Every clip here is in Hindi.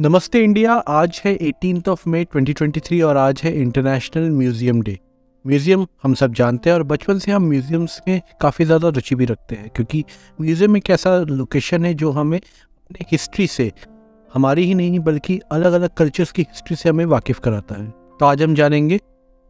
नमस्ते इंडिया, आज है एटीन ऑफ़ मई 2023 और आज है इंटरनेशनल म्यूज़ियम डे म्यूज़ियम हम सब जानते हैं और बचपन से हम म्यूजियम्स में काफ़ी ज़्यादा रुचि भी रखते हैं, क्योंकि म्यूज़ियम एक ऐसा लोकेशन है जो हमें अपने हिस्ट्री से, हमारी ही नहीं बल्कि अलग अलग कल्चर्स की हिस्ट्री से हमें वाकिफ़ कराता है। तो आज हम जानेंगे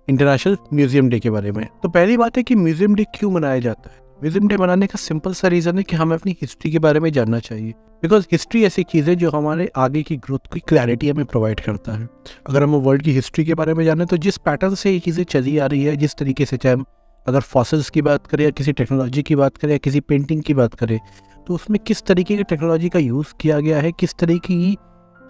इंटरनेशनल म्यूज़ियम डे के बारे में। तो पहली बात है कि म्यूज़ियम डे क्यों मनाया जाता है? म्यूज़ियम डे मनाने का सिंपल सा रीज़न है कि हमें अपनी हिस्ट्री के बारे में जानना चाहिए। बिकॉज़ हिस्ट्री ऐसी चीज़ है जो हमारे आगे की ग्रोथ की क्लैरिटी हमें प्रोवाइड करता है। अगर हम वर्ल्ड की हिस्ट्री के बारे में जाने तो जिस पैटर्न से ये चीज़ें चली आ रही है, जिस तरीके से चाहे अगर फॉसल्स की बात करें या किसी टेक्नोलॉजी की बात करें या किसी पेंटिंग की बात करें तो उसमें किस तरीके की टेक्नोलॉजी का यूज़ किया गया है, किस तरीके की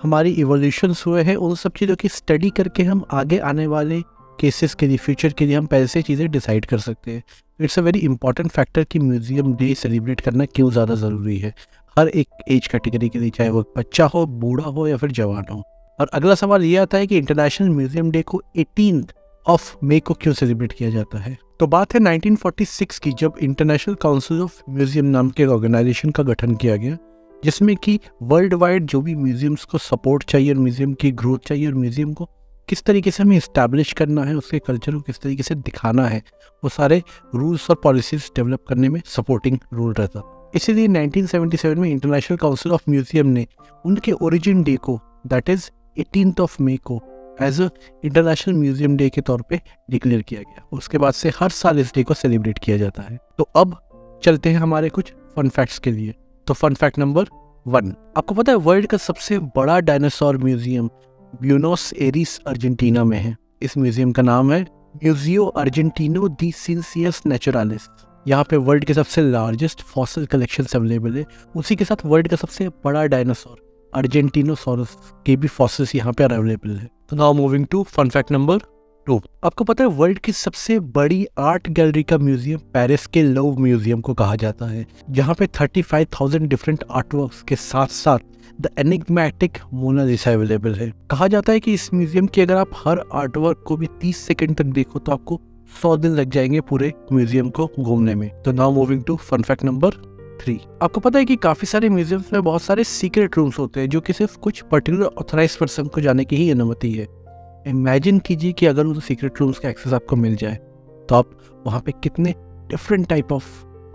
हमारी इवोल्यूशंस हुए हैं, उन सब चीज़ों की स्टडी करके हम आगे आने वाले केसेस के लिए फ्यूचर के लिए हम पहले से चीज़ें डिसाइड कर सकते हैं। It's a very important factor कि म्यूज़ियम डे सेलिब्रेट करना क्यों ज़्यादा ज़रूरी है। हर एक एज कैटेगरी के लिए, चाहे वो बच्चा हो, बूढ़ा हो या फिर जवान हो। और अगला सवाल ये आता है कि इंटरनेशनल म्यूज़ियम डे को एटीन ऑफ़ मे को क्यों सेलिब्रेट किया जाता है? तो बात है 1946 की, जब इंटरनेशनल काउंसिल ऑफ़ म्यूज़ियम नाम के ऑर्गेनाइजेशन का गठन किया गया, जिसमें कि वर्ल्ड वाइड जो भी म्यूजियम्स को सपोर्ट चाहिए और म्यूज़ियम की ग्रोथ चाहिए और म्यूज़ियम को किस तरीके से हमें इस्टेब्लिश करना है, उसके कल्चर को किस तरीके से दिखाना है, वो सारे रूल्स और पॉलिसीज़ डेवलप करने में सपोर्टिंग रोल रहता इसीलिए 1977 में इंटरनेशनल काउंसिल ऑफ़ म्यूज़ियम ने उनके ओरिजिन डे को that is eighteen of May को as a international museum day के तौर पे डिक्लेयर किया गया। उसके बाद से हर साल इस डे को सेलिब्रेट किया जाता है। तो अब चलते हैं हमारे कुछ फन फैक्ट्स के लिए। तो फन फैक्ट नंबर वन आपको पता है वर्ल्ड का सबसे बड़ा dinosaur museum Buenos Aires Argentina में है। इस म्यूज़ियम का नाम है म्यूजियो अर्जेंटिनो दी सिंसियस नेचुरालिस यहाँ पे वर्ल्ड के सबसे लार्जेस्ट फॉसिल कलेक्शन अवेलेबल है। उसी के साथ वर्ल्ड का सबसे बड़ा डायनासोर अर्जेंटिनोसोरस के भी फॉसिल्स यहाँ पे अवेलेबल है। तो now moving to fun fact number two. आपको पता है वर्ल्ड की सबसे बड़ी आर्ट गैलरी का म्यूज़ियम पेरिस के लव म्यूज़ियम को कहा जाता है जहाँ पे 35,000 डिफरेंट आर्टवर्क्स के साथ साथ द एनिग्मेटिक मोनालिसा अवेलेबल है। कहा जाता है कि इस म्यूज़ियम की अगर आप हर आर्टवर्क को भी 30 सेकंड तक देखो तो आपको 100 दिन लग जाएँगे पूरे म्यूज़ियम को घूमने में। तो now moving to fun fact number three आपको पता है कि काफ़ी सारे म्यूजियम्स में बहुत सारे सीक्रेट रूम्स होते हैं जो कि सिर्फ़ कुछ पर्टिकुलर ऑथराइज पर्सन को जाने की ही अनुमति है। इमेजिन कीजिए कि अगर उन सीक्रेट रूम्स का एक्सेस आपको मिल जाए तो आप वहाँ पे कितने डिफरेंट टाइप ऑफ़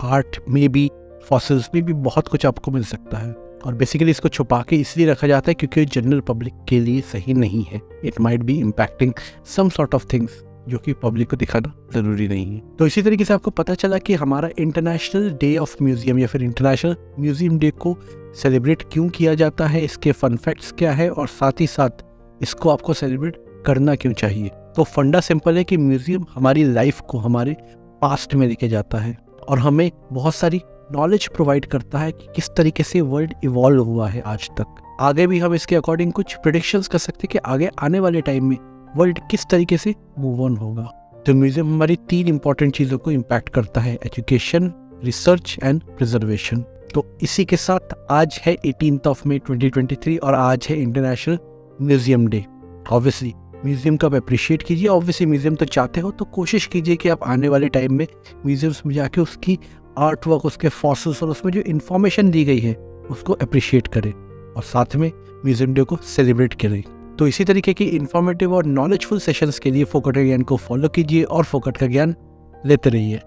आर्ट में भी फॉसिल्स में भी बहुत कुछ आपको मिल सकता है। और बेसिकली इसको छुपा के इसलिए रखा जाता है क्योंकि जनरल पब्लिक के लिए सही नहीं है। It might be impacting some sort of things जो कि पब्लिक को दिखाना ज़रूरी नहीं है। तो इसी तरीके से आपको पता चला कि हमारा इंटरनेशनल डे ऑफ़ म्यूज़ियम या फिर इंटरनेशनल म्यूज़ियम डे को सेलिब्रेट क्यों किया जाता है, इसके फन फैक्ट्स क्या है और साथ ही साथ इसको आपको सेलिब्रेट करना क्यों चाहिए? तो फंडा सिंपल है कि म्यूज़ियम हमारी लाइफ को, हमारे पास्ट में लेके जाता है और हमें बहुत सारी नॉलेज प्रोवाइड करता है कि किस तरीके से वर्ल्ड इवॉल्व हुआ है आज तक। आगे भी हम इसके अकॉर्डिंग कुछ प्रिडिक्शंस कर सकते हैं कि आगे आने वाले टाइम में वर्ल्ड किस तरीके से मूव ऑन होगा। तो म्यूज़ियम हमारी तीन इंपॉर्टेंट चीज़ों को इम्पैक्ट करता है एजुकेशन रिसर्च एंड प्रिजर्वेशन तो इसी के साथ आज है एटीन ऑफ़ मे 2023 और आज है international museum day obviously museum को आप अप्रिशिएट कीजिए। ऑब्वियसली म्यूज़ियम तो चाहते हो तो कोशिश कीजिए कि आप आने वाले टाइम में म्यूजियम्स में जाके उसकी आर्ट वर्क उसके फॉसल्स और उसमें जो इन्फॉर्मेशन दी गई है, उसको अप्रिशिएट करें और साथ में म्यूज़ियम डे को सेलिब्रेट करें। तो इसी तरीके की इन्फॉर्मेटिव और नॉलेजफुल सेशंस के लिए फोकट ज्ञान को फॉलो कीजिए और फोकट का ज्ञान लेते रहिए।